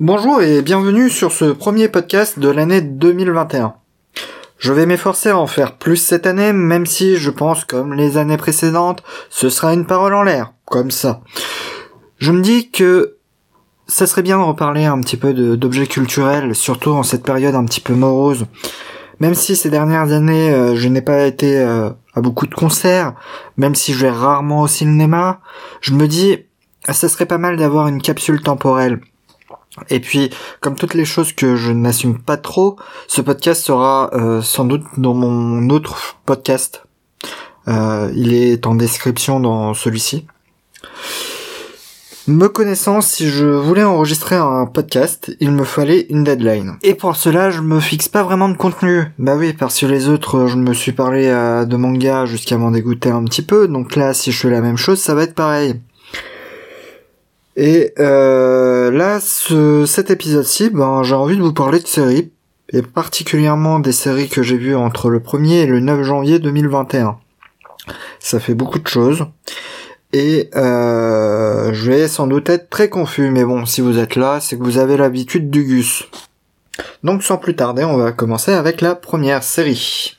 Bonjour et bienvenue sur ce premier podcast de l'année 2021. Je vais m'efforcer à en faire plus cette année, même si je pense, comme les années précédentes, ce sera une parole en l'air, comme ça. Je me dis que ça serait bien de reparler un petit peu d'objets culturels, surtout en cette période un petit peu morose. Même si ces dernières années, euh, je n'ai pas été euh, à beaucoup de concerts, même si je vais rarement au cinéma, je me dis, ça serait pas mal d'avoir une capsule temporelle. Et puis, comme toutes les choses que je n'assume pas trop, ce podcast sera euh, sans doute dans mon autre podcast. il est en description dans celui-ci. Me connaissant, si je voulais enregistrer un podcast, il me fallait une deadline. Et pour cela, je me fixe pas vraiment de contenu. Bah oui, parce que les autres, je me suis parlé euh, de manga jusqu'à m'en dégoûter un petit peu. Donc là, si je fais la même chose, ça va être pareil. Et euh, là, ce, cet épisode-ci, ben, j'ai envie de vous parler de séries, et particulièrement des séries que j'ai vues entre le 1er et le 9 janvier 2021. Ça fait beaucoup de choses. Et euh, je vais sans doute être très confus, mais bon, si vous êtes là, c'est que vous avez l'habitude du Gus. Donc sans plus tarder, on va commencer avec la première série.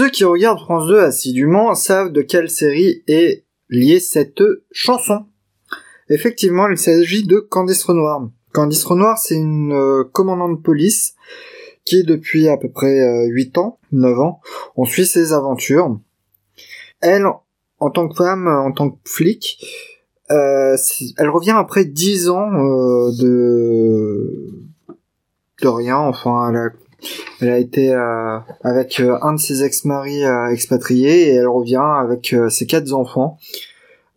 Ceux qui regardent France 2 assidûment savent de quelle série est liée cette chanson. Effectivement, il s'agit de Candice Renoir. Candice Renoir, c'est une euh, commandante de police qui, depuis à peu près 8 euh, ans, 9 ans, on suit ses aventures. Elle, en tant que femme, en tant que flic, euh, elle revient après 10 ans de de rien. Enfin, elle a elle a été euh, avec euh, un de ses ex-maris euh, expatriés et elle revient avec ses quatre enfants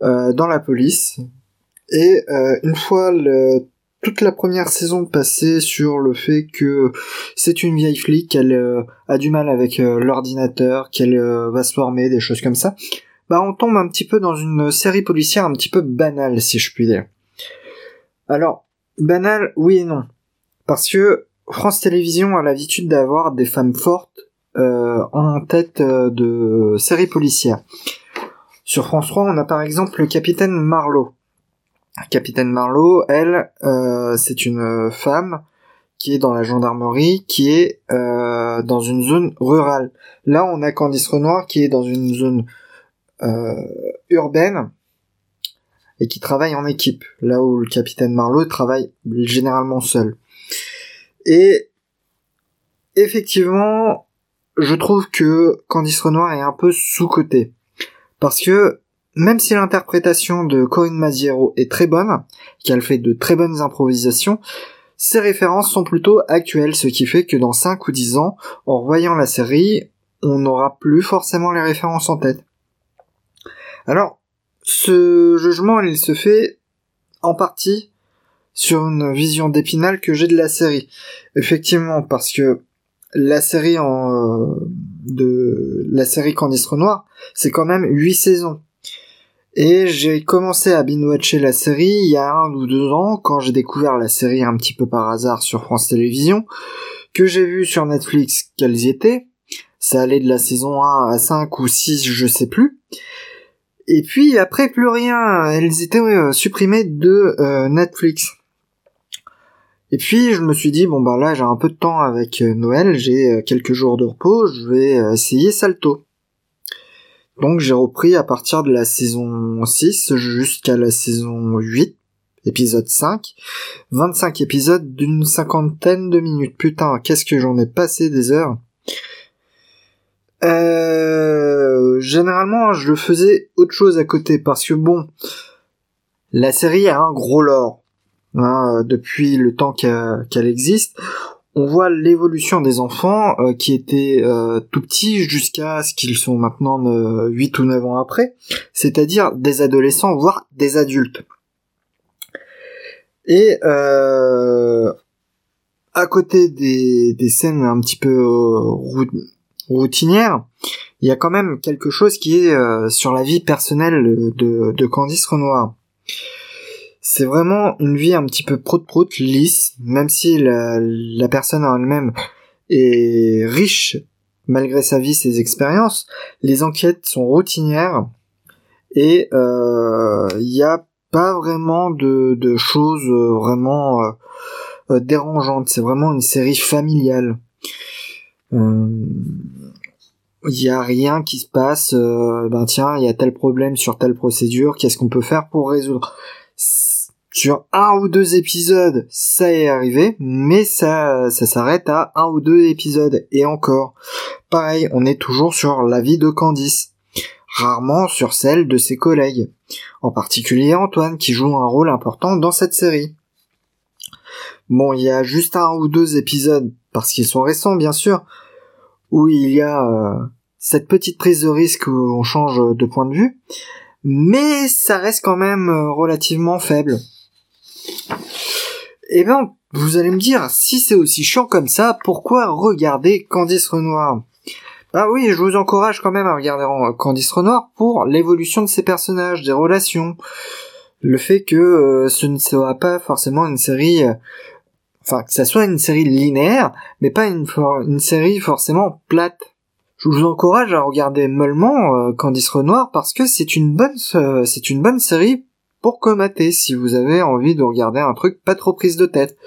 dans la police. Et une fois le, toute la première saison passée sur le fait que c'est une vieille flic, qu'elle a du mal avec l'ordinateur, qu'elle va se former, des choses comme ça, bah on tombe un petit peu dans une série policière un petit peu banale, si je puis dire. Alors, banale, oui et non. Parce que France Télévisions a l'habitude d'avoir des femmes fortes euh, en tête euh, de séries policières. Sur France 3, on a par exemple le capitaine Marlowe. Capitaine Marlowe, elle, euh, c'est une femme qui est dans la gendarmerie, qui est dans une zone rurale. Là, on a Candice Renoir qui est dans une zone urbaine et qui travaillent en équipe, là où le capitaine Marlowe travaille généralement seul. Et effectivement, je trouve que Candice Renoir est un peu sous-cotée. Parce que même si l'interprétation de Corinne Maziero est très bonne, qu'elle fait de très bonnes improvisations, ses références sont plutôt actuelles, ce qui fait que dans 5 ou 10 ans, en revoyant la série, on n'aura plus forcément les références en tête. Alors, ce jugement, il se fait en partie sur une vision d'épinal que j'ai de la série. Effectivement, parce que la série en euh, de la série Candice Renoir, c'est quand même 8 saisons. Et j'ai commencé à binge-watcher la série il y a un ou deux ans, quand j'ai découvert la série un petit peu par hasard sur France Télévisions, que j'ai vu sur Netflix qu'elles y étaient. Ça allait de la saison 1 à 5 ou 6, je sais plus. Et puis après plus rien, elles étaient euh, supprimées de euh, Netflix. Et puis je me suis dit bon bah là j'ai un peu de temps avec euh, Noël, j'ai quelques jours de repos, je vais essayer Salto. Donc j'ai repris à partir de la saison 6 jusqu'à la saison 8, épisode 5. 25 épisodes d'une cinquantaine de minutes. Putain, qu'est-ce que j'en ai passé des heures. Euh, généralement, je faisais autre chose à côté parce que bon, la série a un gros lore. Hein, depuis le temps qu'elle existe, on voit l'évolution des enfants euh, qui étaient euh, tout petits jusqu'à ce qu'ils sont maintenant 8 ou 9 ans après, c'est-à-dire des adolescents, voire des adultes. Et euh, à côté des, des scènes un petit peu euh, routinières, il y a quand même quelque chose qui est sur la vie personnelle de, de Candice Renoir. C'est vraiment une vie un petit peu prout-prout, lisse, même si la, personne en elle-même est riche malgré sa vie, ses expériences. Les enquêtes sont routinières et il euh, n'y a pas vraiment de, de choses vraiment euh, euh, dérangeantes. C'est vraiment une série familiale. Il n'y a rien qui se passe. ben tiens, il y a tel problème sur telle procédure. Qu'est-ce qu'on peut faire pour résoudre? Sur un ou deux épisodes, ça est arrivé, mais ça, ça s'arrête à un ou deux épisodes. Et encore, pareil, on est toujours sur la vie de Candice, rarement sur celle de ses collègues, en particulier Antoine, qui joue un rôle important dans cette série. Bon, il y a juste un ou deux épisodes, parce qu'ils sont récents bien sûr, où il y a euh, cette petite prise de risque où on change de point de vue, mais ça reste quand même euh, relativement faible. Eh ben, vous allez me dire, si c'est aussi chiant comme ça, pourquoi regarder Candice Renoir? Bah oui, je vous encourage quand même à regarder Candice Renoir pour l'évolution de ses personnages, des relations. Le fait que euh, ce ne soit pas forcément une série... Euh, enfin, que ça soit une série linéaire, mais pas une, série forcément plate. Je vous encourage à regarder mollement euh, Candice Renoir parce que c'est une bonne série pour comater si vous avez envie de regarder un truc pas trop prise de tête.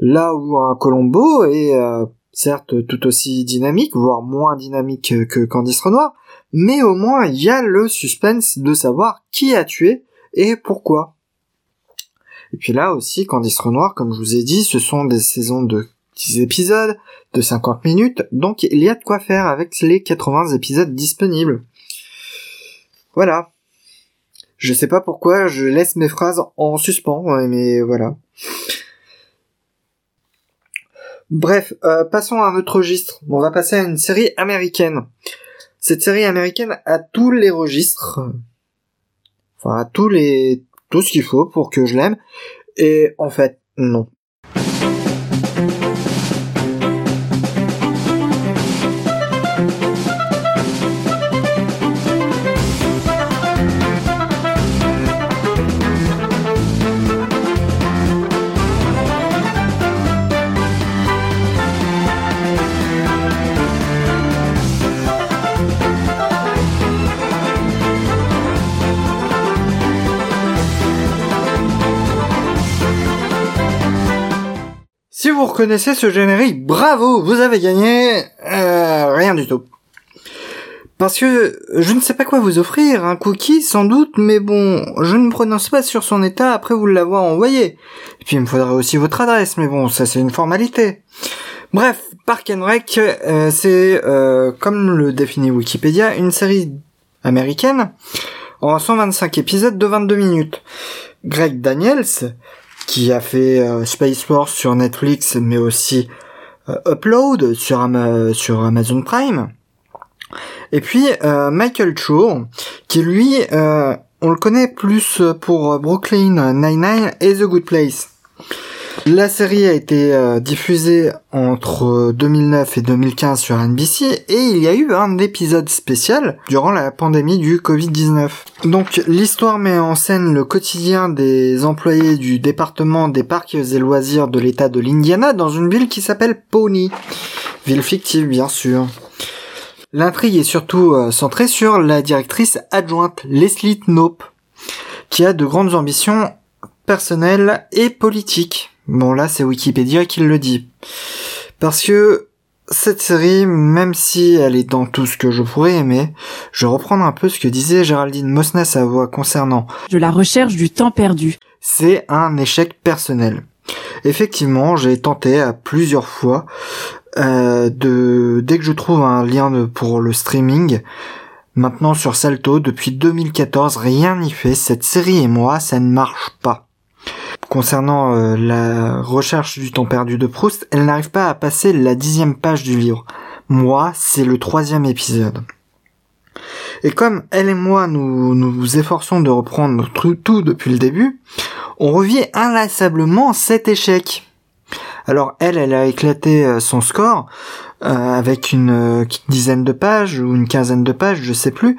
Là où un Colombo est euh, certes tout aussi dynamique, voire moins dynamique que Candice Renoir, mais au moins il y a le suspense de savoir qui a tué et pourquoi. Et puis là aussi, Candice Renoir, comme je vous ai dit, ce sont des saisons de 10 épisodes, de 50 minutes, donc il y a de quoi faire avec les 80 épisodes disponibles. Voilà. Je sais pas pourquoi je laisse mes phrases en suspens, mais voilà. Bref, euh, passons à un autre registre. On va passer à une série américaine. Cette série américaine a tous les registres, enfin a tous les tout ce qu'il faut pour que je l'aime. Et en fait, non. Reconnaissez ce générique, bravo, vous avez gagné euh, rien du tout. Parce que je ne sais pas quoi vous offrir, un cookie sans doute, mais bon, je ne prononce pas sur son état après vous l'avoir envoyé. Et puis il me faudrait aussi votre adresse, mais bon, ça c'est une formalité. Bref, Park and Rec, euh, c'est, euh, comme le définit Wikipédia, une série américaine en 125 épisodes de 22 minutes. Greg Daniels, qui a fait euh, Space Force sur Netflix, mais aussi Upload sur, Amazon Prime, et puis euh, Michael Cho, qui lui, euh, on le connaît plus pour Brooklyn Nine-Nine et The Good Place. La série a été euh, diffusée entre 2009 et 2015 sur NBC et il y a eu un épisode spécial durant la pandémie du Covid-19. Donc l'histoire met en scène le quotidien des employés du département des parcs et loisirs de l'état de l'Indiana dans une ville qui s'appelle Pony. Ville fictive bien sûr. L'intrigue est surtout euh, centrée sur la directrice adjointe Leslie Knope, qui a de grandes ambitions personnelles et politiques. Bon là c'est Wikipédia qui le dit. Parce que cette série, même si elle est dans tout ce que je pourrais aimer, je vais reprendre un peu ce que disait Géraldine Mosna sa voix concernant de la recherche du temps perdu. C'est un échec personnel. Effectivement, j'ai tenté à plusieurs fois euh, de dès que je trouve un lien pour le streaming. Maintenant sur Salto, depuis 2014, rien n'y fait. Cette série et moi, ça ne marche pas. Concernant euh, la recherche du temps perdu de Proust, elle n'arrive pas à passer la dixième page du livre. Moi, c'est le troisième épisode. Et comme elle et moi nous nous efforçons de reprendre tout depuis le début, on revient inlassablement cet échec. Alors elle, elle a éclaté euh, son score euh, avec une dizaine de pages ou une quinzaine de pages, je sais plus.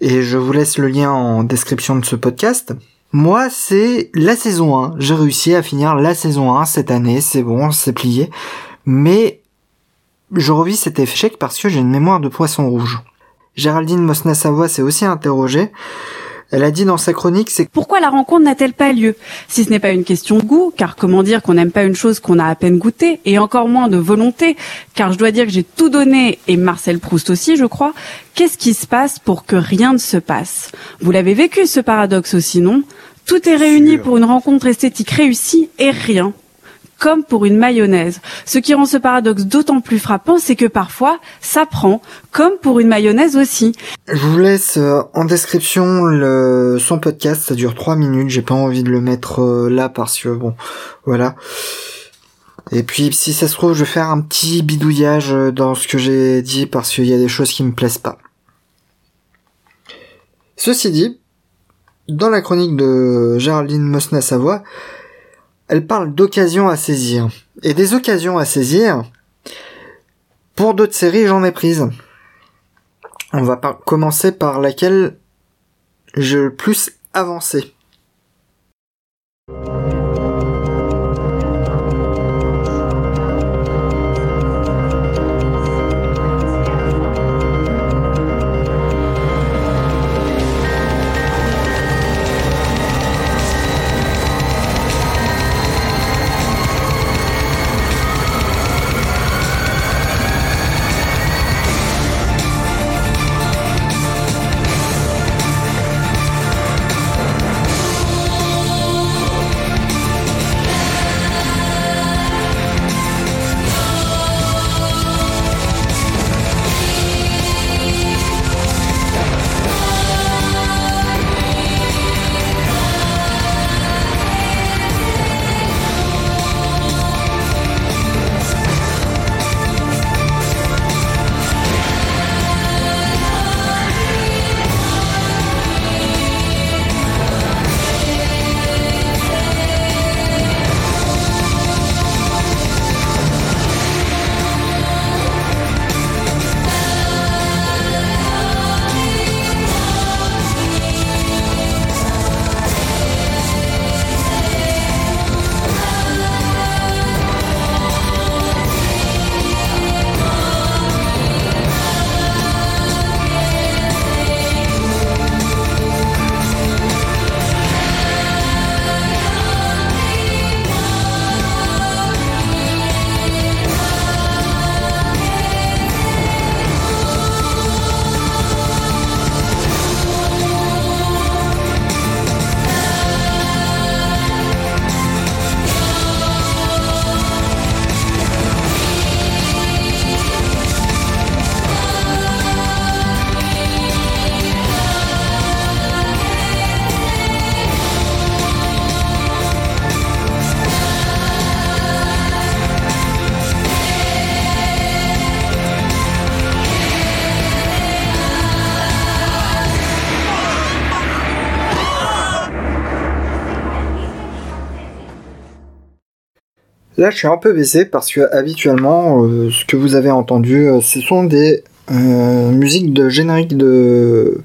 Et je vous laisse le lien en description de ce podcast. Moi, c'est la saison 1. J'ai réussi à finir la saison 1 cette année, c'est bon, c'est plié. Mais je revis cet échec parce que j'ai une mémoire de poisson rouge. Géraldine Mosna-Savoie s'est aussi interrogée elle a dit dans sa chronique, c'est pourquoi la rencontre n'a-t-elle pas lieu? Si ce n'est pas une question de goût, car comment dire qu'on n'aime pas une chose qu'on a à peine goûtée, et encore moins de volonté, car je dois dire que j'ai tout donné, et Marcel Proust aussi, je crois. Qu'est-ce qui se passe pour que rien ne se passe? Vous l'avez vécu ce paradoxe aussi, non? Tout est réuni pour une rencontre esthétique réussie et rien comme pour une mayonnaise. Ce qui rend ce paradoxe d'autant plus frappant, c'est que parfois, ça prend, comme pour une mayonnaise aussi. Je vous laisse euh, en description son podcast, ça dure 3 minutes, j'ai pas envie de le mettre euh, là parce que bon, voilà. Et puis si ça se trouve, je vais faire un petit bidouillage euh, dans ce que j'ai dit parce qu'il y a des choses qui me plaisent pas. Ceci dit, dans la chronique de Géraldine Mosna-Savoie, elle parle d'occasions à saisir. Et des occasions à saisir, pour d'autres séries, j'en ai prises. On va commencer par laquelle j'ai le plus avancé. Là, je suis un peu baissé parce que habituellement, euh, ce que vous avez entendu, euh, ce sont des euh, musiques de générique de,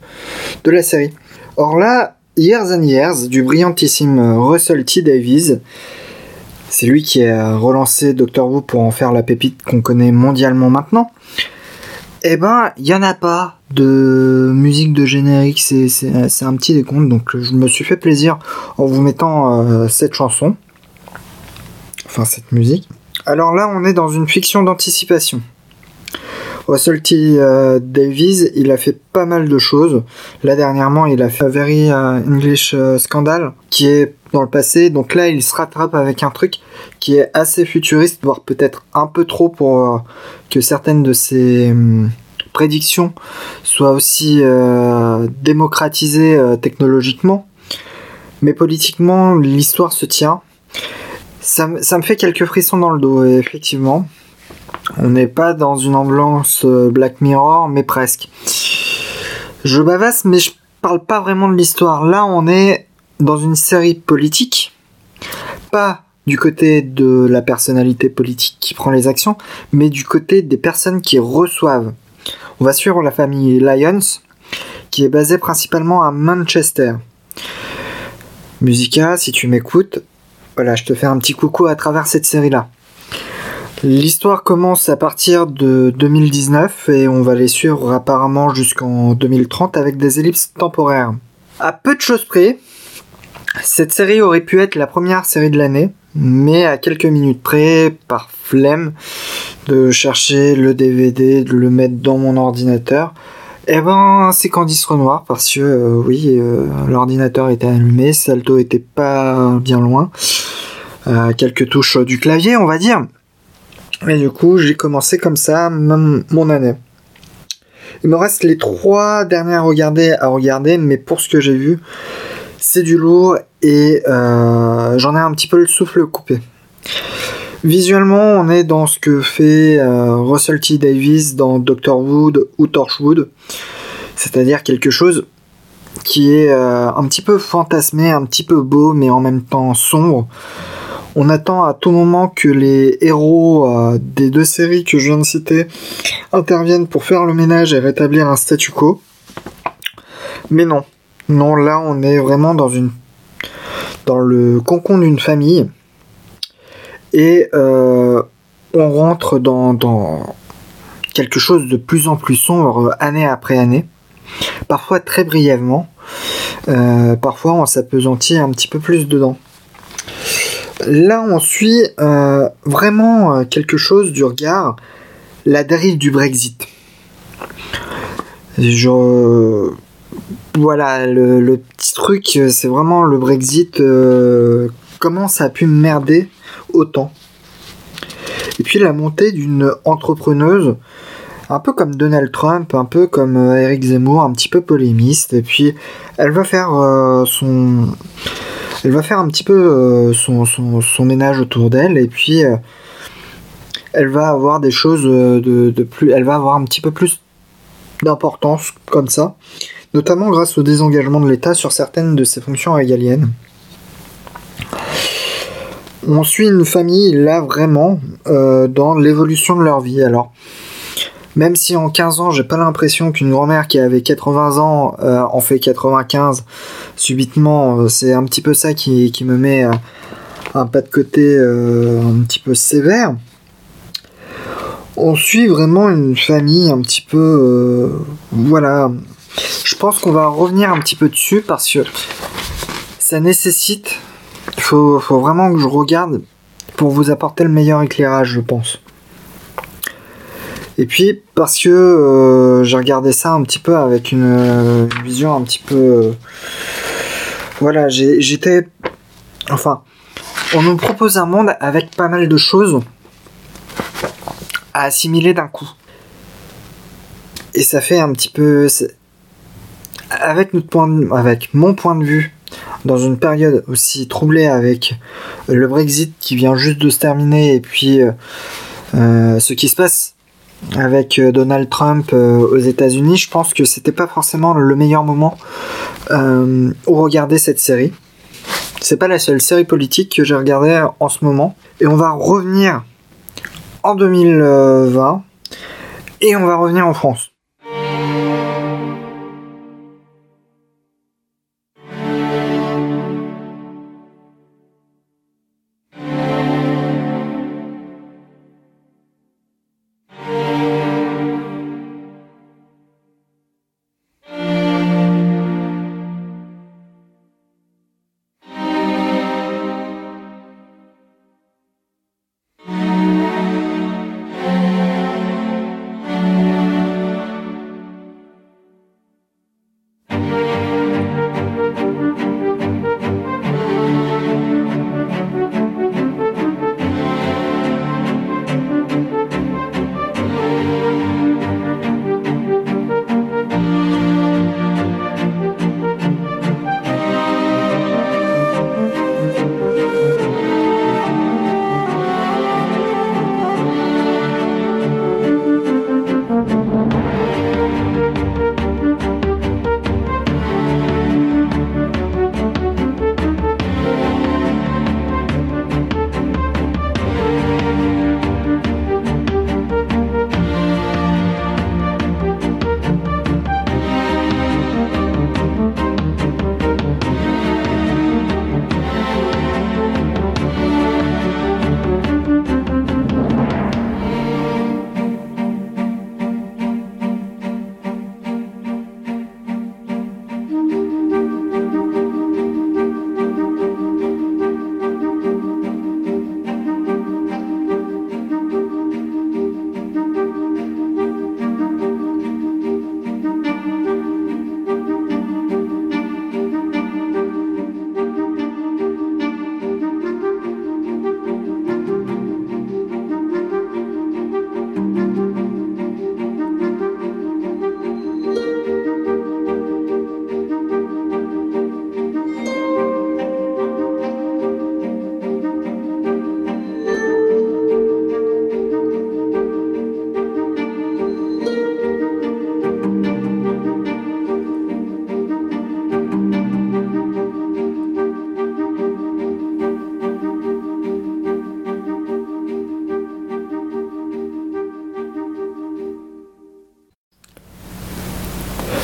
de la série. Or là, Years and Years du brillantissime Russell T Davies, c'est lui qui a relancé Doctor Who pour en faire la pépite qu'on connaît mondialement maintenant. Eh ben, il y en a pas de musique de générique, c'est un petit décompte, donc je me suis fait plaisir en vous mettant cette chanson enfin cette musique. Alors là, on est dans une fiction d'anticipation. Russell. Euh, Davies, il a fait pas mal de choses. Là, dernièrement, il a fait un Very euh, English euh, Scandal, qui est dans le passé. Donc là, il se rattrape avec un truc qui est assez futuriste, voire peut-être un peu trop pour que certaines de ses hum, prédictions soient aussi démocratisées technologiquement. Mais politiquement, l'histoire se tient. Ça, me fait quelques frissons dans le dos, effectivement. On n'est pas dans une ambiance euh, Black Mirror, mais presque. Je bavasse, mais je parle pas vraiment de l'histoire. Là, on est dans une série politique, pas du côté de la personnalité politique qui prend les actions, mais du côté des personnes qui reçoivent. On va suivre la famille Lyons, qui est basée principalement à Manchester. Musica, si tu m'écoutes, voilà, je te fais un petit coucou à travers cette série-là. L'histoire commence à partir de 2019 et on va les suivre apparemment jusqu'en 2030 avec des ellipses temporaires. À peu de choses près, cette série aurait pu être la première série de l'année, mais à quelques minutes près, par flemme de chercher le DVD, de le mettre dans mon ordinateur, eh ben, c'est Candice Renoir parce que euh, oui, euh, l'ordinateur était allumé, Salto était pas bien loin, euh, quelques touches du clavier, on va dire. Et du coup, j'ai commencé comme ça mon année. Il me reste les trois dernières regarder, à regarder, mais pour ce que j'ai vu, c'est du lourd et j'en ai un petit peu le souffle coupé. Visuellement, on est dans ce que fait euh, Russell T. Davis dans Doctor Wood ou Torchwood, c'est-à-dire quelque chose qui est euh, un petit peu fantasmé, un petit peu beau, mais en même temps sombre. On attend à tout moment que les héros euh, des deux séries que je viens de citer interviennent pour faire le ménage et rétablir un statu quo. Mais non, non, là on est vraiment dans une dans le concon d'une famille et euh, on rentre dans, quelque chose de plus en plus sombre année après année, parfois très brièvement, euh, parfois on s'apesantit un petit peu plus dedans. Là, on suit euh, vraiment quelque chose du regard, la dérive du Brexit. Je... Voilà, le, petit truc, c'est vraiment le Brexit. comment ça a pu merder Et puis la montée d'une entrepreneuse, un peu comme Donald Trump, un peu comme euh, Eric Zemmour, un petit peu polémiste. Et puis elle va faire euh, son, elle va faire un petit peu euh, son, son, ménage autour d'elle. Et puis elle va avoir des choses de, de, plus, elle va avoir un petit peu plus d'importance comme ça, notamment grâce au désengagement de l'État sur certaines de ses fonctions régaliennes on suit une famille là vraiment euh, dans l'évolution de leur vie. Alors, même si en 15 ans, j'ai pas l'impression qu'une grand-mère qui avait 80 ans euh, en fait 95 subitement, euh, c'est un petit peu ça qui, me met un pas de côté un petit peu sévère. On suit vraiment une famille un petit peu. voilà. Je pense qu'on va revenir un petit peu dessus parce que ça nécessite il faut, vraiment que je regarde pour vous apporter le meilleur éclairage, je pense. Et puis parce que euh, j'ai regardé ça un petit peu avec une, vision un petit peu... Euh, voilà, j'étais... Enfin, on nous propose un monde avec pas mal de choses à assimiler d'un coup. Et ça fait un petit peu... Avec, notre point avec mon point de vue dans une période aussi troublée avec le Brexit qui vient juste de se terminer et puis euh, euh, ce qui se passe avec euh, Donald Trump aux États-Unis, je pense que c'était pas forcément le meilleur moment où regarder cette série. C'est pas la seule série politique que j'ai regardée en ce moment. Et on va revenir en 2020 et on va revenir en France.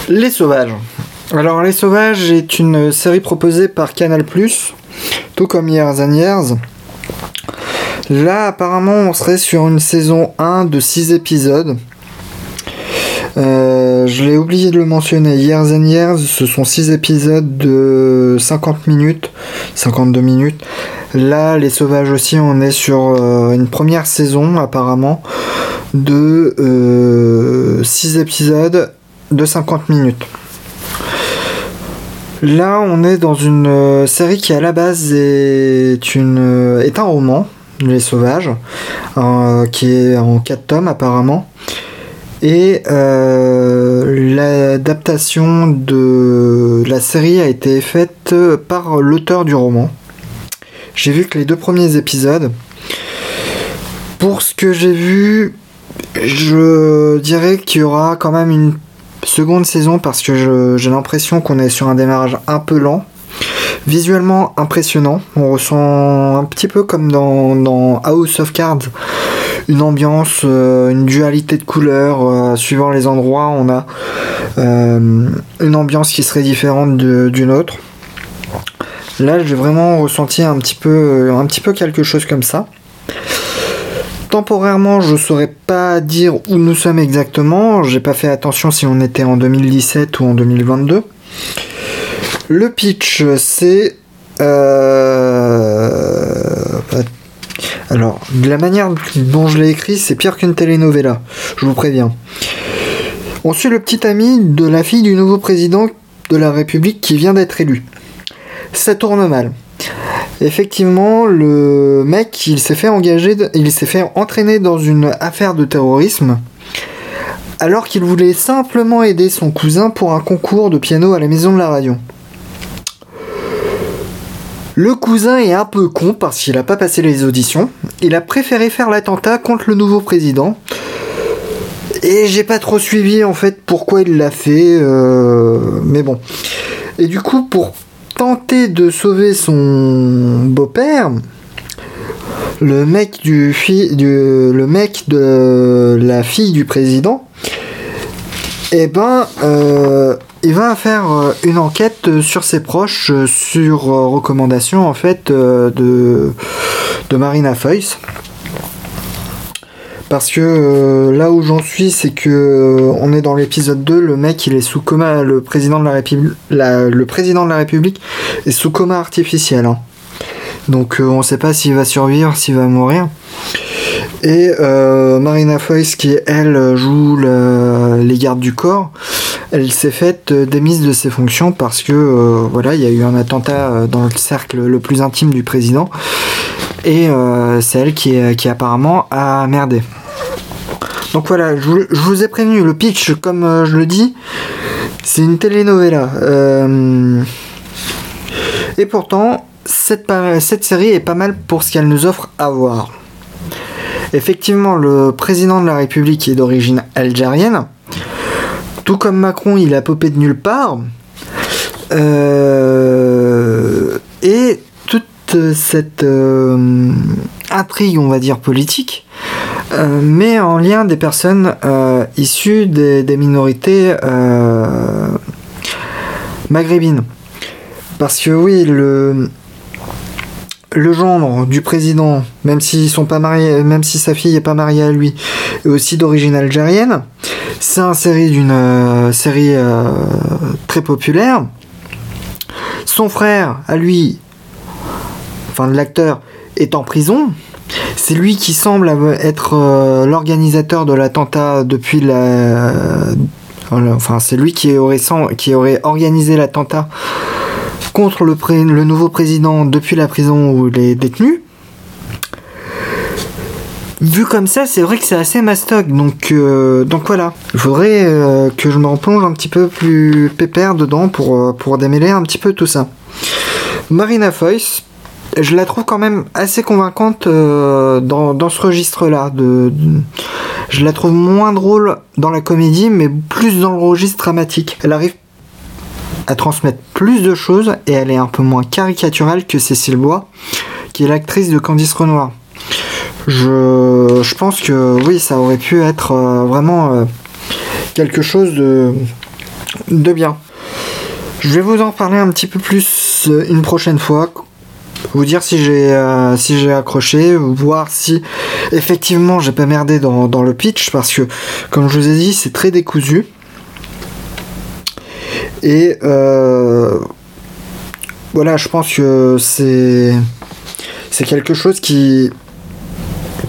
Les Sauvages. Alors Les Sauvages est une série proposée par Canal+, tout comme Years and Years. Là, apparemment, on serait sur une saison 1 de 6 épisodes. Euh, je l'ai oublié de le mentionner. Years and Years, ce sont 6 épisodes de 50 minutes, 52 minutes. Là, Les Sauvages aussi, on est sur euh, une première saison, apparemment, de 6 euh, épisodes de 50 minutes. Là, on est dans une euh, série qui à la base est, une, euh, est un roman, Les Sauvages, euh, qui est en 4 tomes apparemment. Et l'adaptation de la série a été faite par l'auteur du roman. J'ai vu que les deux premiers épisodes. Pour ce que j'ai vu, je dirais qu'il y aura quand même une Seconde saison parce que j'ai l'impression qu'on est sur un démarrage un peu lent. Visuellement impressionnant. On ressent un petit peu comme dans, House of Cards une ambiance, euh, une dualité de couleurs euh, suivant les endroits. On a euh, une ambiance qui serait différente d'une autre. Là, j'ai vraiment ressenti un petit peu, un petit peu quelque chose comme ça. Temporairement, je saurais pas dire où nous sommes exactement. J'ai pas fait attention si on était en 2017 ou en 2022. Le pitch, c'est. Euh, alors, de la manière dont je l'ai écrit, c'est pire qu'une telenovela. Je vous préviens. On suit le petit ami de la fille du nouveau président de la République qui vient d'être élu. Ça tourne mal. Effectivement, le mec, il s'est fait engager, il s'est fait entraîner dans une affaire de terrorisme, alors qu'il voulait simplement aider son cousin pour un concours de piano à la maison de la radio. Le cousin est un peu con parce qu'il n'a pas passé les auditions. Il a préféré faire l'attentat contre le nouveau président. Et j'ai pas trop suivi en fait pourquoi il l'a fait. Euh, mais bon. Et du coup, pour tenter de sauver son beau-père, le mec de la fille du président, eh ben, euh, il va faire euh, une enquête sur ses proches, sur euh, recommandation en fait de Marina Foïs. Parce que euh, là où j'en suis, c'est que euh, on est dans l'épisode 2, le mec il est sous coma, le président de la République, le président de la République est sous coma artificiel. hein. Donc euh, on sait pas s'il va survivre, s'il va mourir. Et Marina Foïs, qui elle joue le- les gardes du corps, elle s'est faite démise de ses fonctions parce que voilà, il y a eu un attentat dans le cercle le plus intime du président. Et euh, c'est elle qui, qui apparemment a merdé. Donc voilà, je vous, ai prévenu, le pitch, comme euh, je le dis, c'est une telenovela. Euh, et pourtant, cette, série est pas mal pour ce qu'elle nous offre à voir. Effectivement, le président de la République est d'origine algérienne. Tout comme Macron, il a popé de nulle part. Et cette euh, intrigue, on va dire, politique, euh, met en lien des personnes euh, issues des, minorités euh, maghrébines. Parce que oui, le, le du président, même s'ils sont pas mariés, même si sa fille est pas mariée à lui, aussi d'origine algérienne. C'est un série d'une série très populaire. Son frère, à lui, enfin l'acteur, est en prison. C'est lui qui semble être euh, l'organisateur de l'attentat depuis la. Enfin, c'est lui qui aurait, qui aurait organisé l'attentat contre le, pré- le nouveau président depuis la prison où il est détenu. Vu comme ça, c'est vrai que c'est assez mastoc, donc, euh, donc voilà. Il faudrait euh, que je me replonge un petit peu plus pépère dedans pour, euh, pour démêler un petit peu tout ça. Marina Foïs, je la trouve quand même assez convaincante euh, dans, ce registre-là. Je la trouve moins drôle dans la comédie, mais plus dans le registre dramatique. Elle arrive à transmettre plus de choses et elle est un peu moins caricaturale que Cécile Bois, qui est l'actrice de Candice Renoir. Je, pense que oui, ça aurait pu être euh, vraiment euh, quelque chose de, de bien. Je vais vous en parler un petit peu plus une prochaine fois. Vous dire si j'ai euh, si j'ai accroché, voir si effectivement j'ai pas merdé dans, le pitch parce que comme je vous ai dit c'est très décousu. Et euh, voilà, je pense que c'est c'est quelque chose qui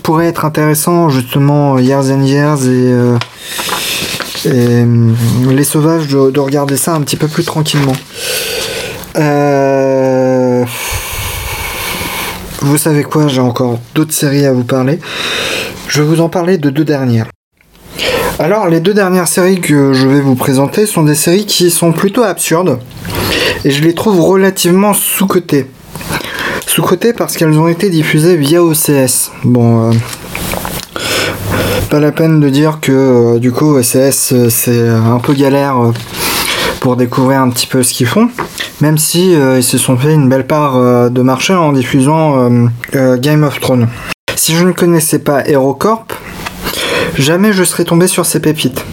pourrait être intéressant justement Years and Years et, euh, les sauvages de, de regarder ça un petit peu plus tranquillement. Vous savez quoi, j'ai encore d'autres séries à vous parler. Je vais vous en parler de deux dernières. Alors, les deux dernières séries que je vais vous présenter sont des séries qui sont plutôt absurdes et je les trouve relativement sous-cotées. Sous-cotées parce qu'elles ont été diffusées via OCS. Bon, euh, pas la peine de dire que euh, du coup OCS euh, c'est un peu galère pour découvrir un petit peu ce qu'ils font, même si euh, ils se sont fait une belle part euh, de marché en diffusant euh, Game of Thrones. Si je ne connaissais pas HeroCorp, jamais je serais tombé sur ces pépites.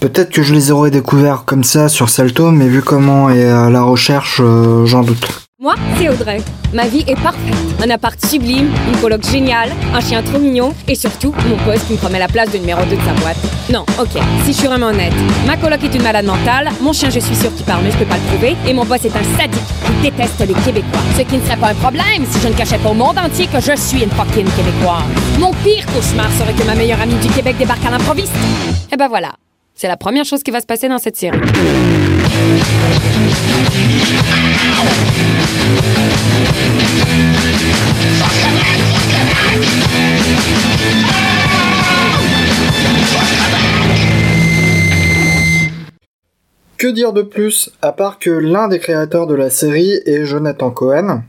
Peut-être que je les aurais découverts comme ça sur Salto, mais vu comment est la recherche, j'en doute. Moi, c'est Audrey. Ma vie est parfaite. Un appart sublime, une coloc géniale, un chien trop mignon et surtout mon boss qui me promet la place de numéro 2 de sa boîte. Non, ok, si je suis vraiment honnête. Ma coloc est une malade mentale, mon chien je suis sûre qu'il parle mais je peux pas le prouver et mon boss est un sadique qui déteste les Québécois. Ce qui ne serait pas un problème si je ne cachais pas au monde entier que je suis une fucking Québécoise. Mon pire cauchemar serait que ma meilleure amie du Québec débarque à l'improviste. Et ben voilà. C'est la première chose qui va se passer dans cette série. Que dire de plus, à part que l'un des créateurs de la série est Jonathan Cohen,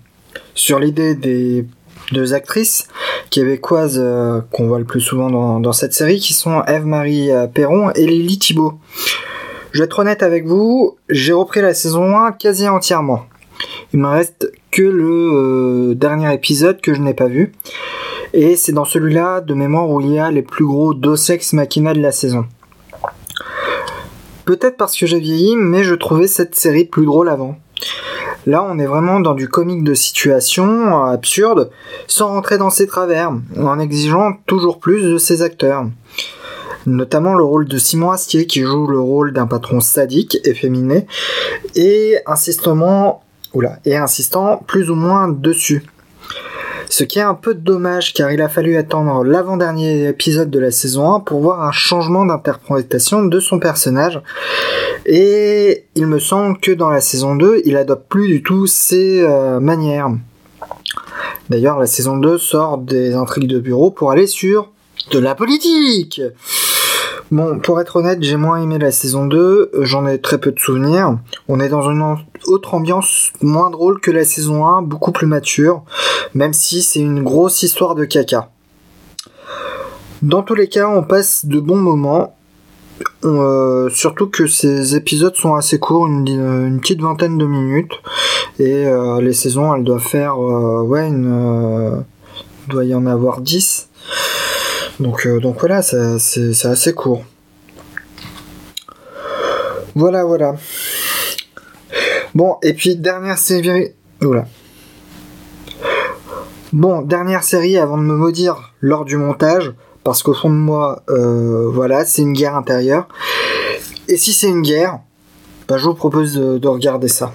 sur l'idée des deux actrices québécoises euh, qu'on voit le plus souvent dans, dans cette série, qui sont Eve-Marie euh, Perron et Lily Thibault. Je vais être honnête avec vous, j'ai repris la saison 1 quasi entièrement. Il me reste que le euh, dernier épisode que je n'ai pas vu. Et c'est dans celui-là, de mémoire, où il y a les plus gros dos ex machina de la saison. Peut-être parce que j'ai vieilli, mais je trouvais cette série plus drôle avant. Là, on est vraiment dans du comique de situation absurde, sans rentrer dans ses travers, en exigeant toujours plus de ses acteurs. Notamment le rôle de Simon Astier, qui joue le rôle d'un patron sadique, efféminé, et insistement, oula, et insistant plus ou moins dessus. Ce qui est un peu dommage car il a fallu attendre l'avant-dernier épisode de la saison 1 pour voir un changement d'interprétation de son personnage. Et il me semble que dans la saison 2, il adopte plus du tout ses euh, manières. D'ailleurs, la saison 2 sort des intrigues de bureau pour aller sur de la politique. Bon, pour être honnête, j'ai moins aimé la saison 2, j'en ai très peu de souvenirs. On est dans une autre ambiance moins drôle que la saison 1, beaucoup plus mature, même si c'est une grosse histoire de caca. Dans tous les cas, on passe de bons moments, euh, surtout que ces épisodes sont assez courts, une, petite vingtaine de minutes, et euh, les saisons, elles doivent faire, euh, ouais, une, doit y en avoir 10. Donc, euh, donc voilà, c'est assez court. Voilà, voilà. Bon, et puis dernière série. Oula. Bon, dernière série avant de me maudire lors du montage, parce qu'au fond de moi, euh, voilà, c'est une guerre intérieure. Et si c'est une guerre, bah, je vous propose de regarder ça.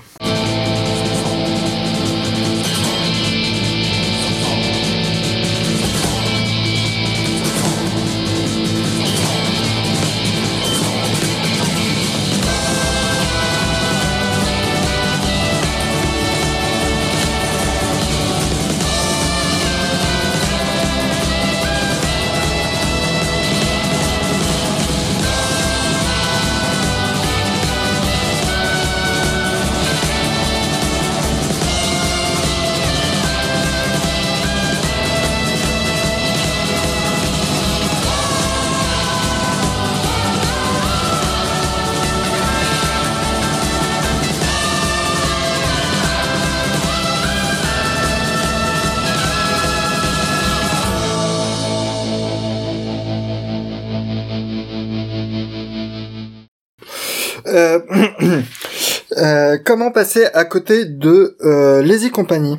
Comment passer à côté de euh, Lazy Company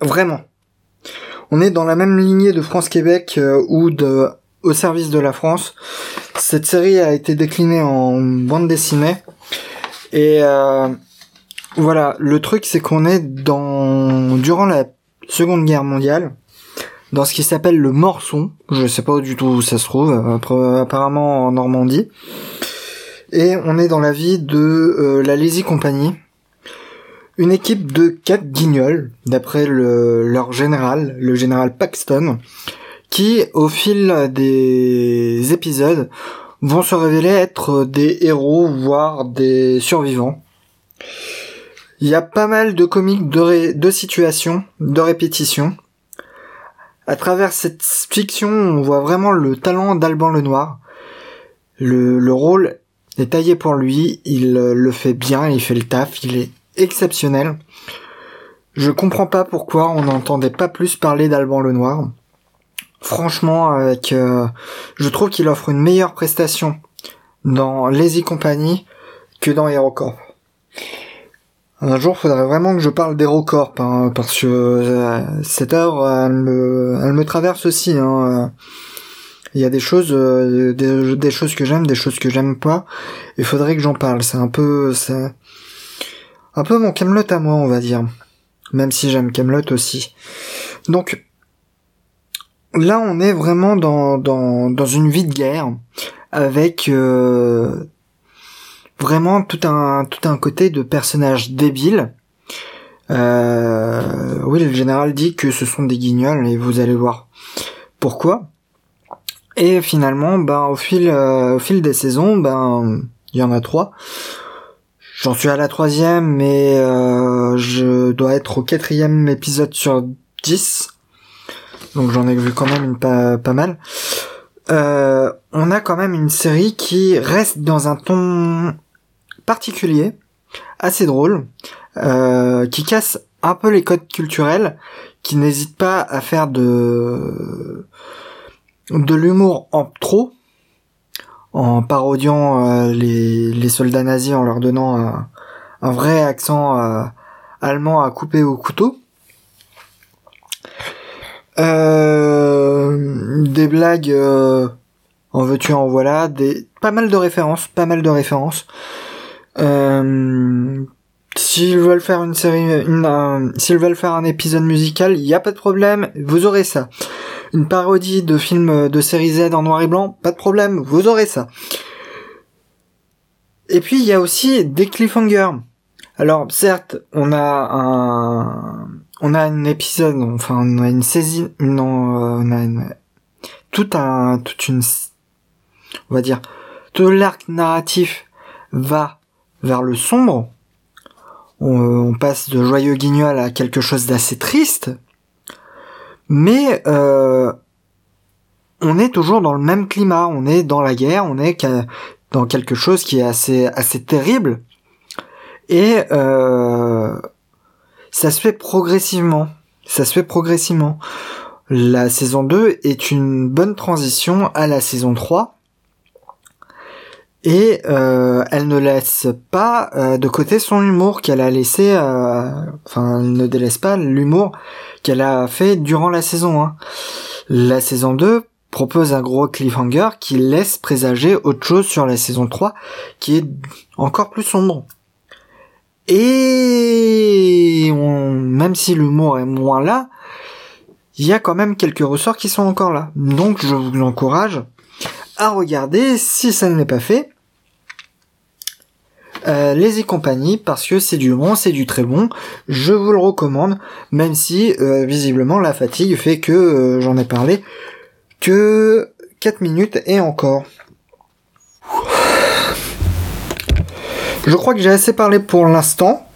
Vraiment. On est dans la même lignée de France-Québec euh, ou de Au service de la France. Cette série a été déclinée en bande dessinée. Et voilà, le truc c'est qu'on est dans durant la Seconde Guerre mondiale dans ce qui s'appelle le Morson. Je sais pas du tout où ça se trouve, apparemment en Normandie. Et on est dans la vie de euh, la Lazy Company, une équipe de quatre guignols, d'après leur général, le général Paxton, qui, au fil des épisodes, vont se révéler être des héros, voire des survivants. Il y a pas mal de comiques de, situations, de répétitions. À travers cette fiction, on voit vraiment le talent d'Alban Lenoir. Le, le rôle est taillé pour lui, il euh, le fait bien, il fait le taf, il est exceptionnel. Je comprends pas pourquoi on n'entendait pas plus parler d'Alban Lenoir. Franchement, avec, euh, je trouve qu'il offre une meilleure prestation dans Lazy Company que dans HeroCorp. Un jour, faudrait vraiment que je parle d'HeroCorp, hein, parce que euh, cette heure, elle me, elle me traverse aussi. Hein, il y a des choses, euh, des, choses que j'aime, des choses que j'aime pas. Il faudrait que j'en parle. C'est un peu, c'est un peu mon Camelot à moi, on va dire. Même si j'aime Camelot aussi. Donc là, on est vraiment dans dans dans une vie de guerre avec euh, vraiment tout un tout un côté de personnages débiles. Euh, oui, le général dit que ce sont des guignols et vous allez voir pourquoi. Et finalement, ben au fil euh, au fil des saisons, ben il y en a trois. J'en suis à la troisième, mais euh, je dois être au quatrième épisode sur dix. Donc j'en ai vu quand même pas, pas mal. Euh, on a quand même une série qui reste dans un ton particulier, assez drôle, euh, qui casse un peu les codes culturels, qui n'hésite pas à faire de de l'humour en trop, en parodiant euh, les, soldats nazis en leur donnant un, un vrai accent euh, allemand à couper au couteau. Euh, des blagues euh, en veux-tu en voilà, des pas mal de références, pas mal de références. Euh, s'ils veulent faire une série, s'ils veulent faire un épisode musical, il y a pas de problème, vous aurez ça. Une parodie de film de série Z en noir et blanc, pas de problème, vous aurez ça. Et puis il y a aussi des cliffhangers. Alors certes, on a un, on a un épisode, enfin on a une saisie, non, euh, on a une, tout un, toute une, on va dire, tout l'arc narratif va vers le sombre. On, on, passe de joyeux guignol à quelque chose d'assez triste, mais euh, on est toujours dans le même climat. On est dans la guerre, on est dans quelque chose qui est assez assez terrible et euh, ça se fait progressivement. Ça se fait progressivement. La saison 2 est une bonne transition à la saison 3. Et euh, elle ne laisse pas euh, de côté son humour qu'elle a laissé, euh, enfin elle ne délaisse pas l'humour qu'elle a fait durant la saison 1. La saison 2 propose un gros cliffhanger qui laisse présager autre chose sur la saison 3 qui est encore plus sombre. Et même si l'humour est moins là, il y a quand même quelques ressorts qui sont encore là. Donc je vous encourage à regarder si ça ne l'est pas fait. Euh, les y compagnie parce que c'est du bon, c'est du très bon. Je vous le recommande, même si euh, visiblement la fatigue fait que euh, j'en ai parlé que 4 minutes et encore. Je crois que j'ai assez parlé pour l'instant.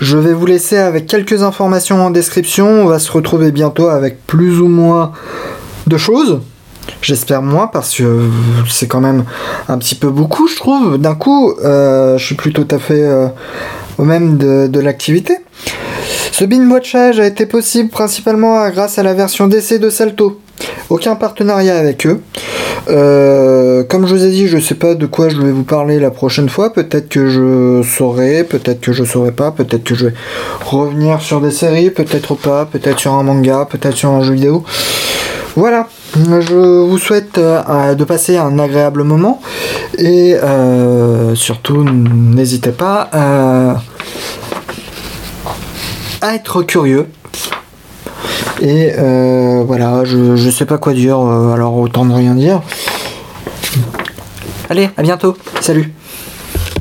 Je vais vous laisser avec quelques informations en description. On va se retrouver bientôt avec plus ou moins de choses. J'espère moins parce que c'est quand même un petit peu beaucoup, je trouve. D'un coup, euh, je suis plus tout à fait euh, au même de, de l'activité. Ce binge watchage a été possible principalement grâce à la version d'essai de Salto. Aucun partenariat avec eux. Euh, comme je vous ai dit, je sais pas de quoi je vais vous parler la prochaine fois. Peut-être que je saurai, peut-être que je saurai pas, peut-être que je vais revenir sur des séries, peut-être pas, peut-être sur un manga, peut-être sur un jeu vidéo. Voilà, je vous souhaite euh, de passer un agréable moment et euh, surtout n'hésitez pas à, à être curieux. Et euh, voilà, je, je sais pas quoi dire, euh, alors autant ne rien dire. Allez, à bientôt, salut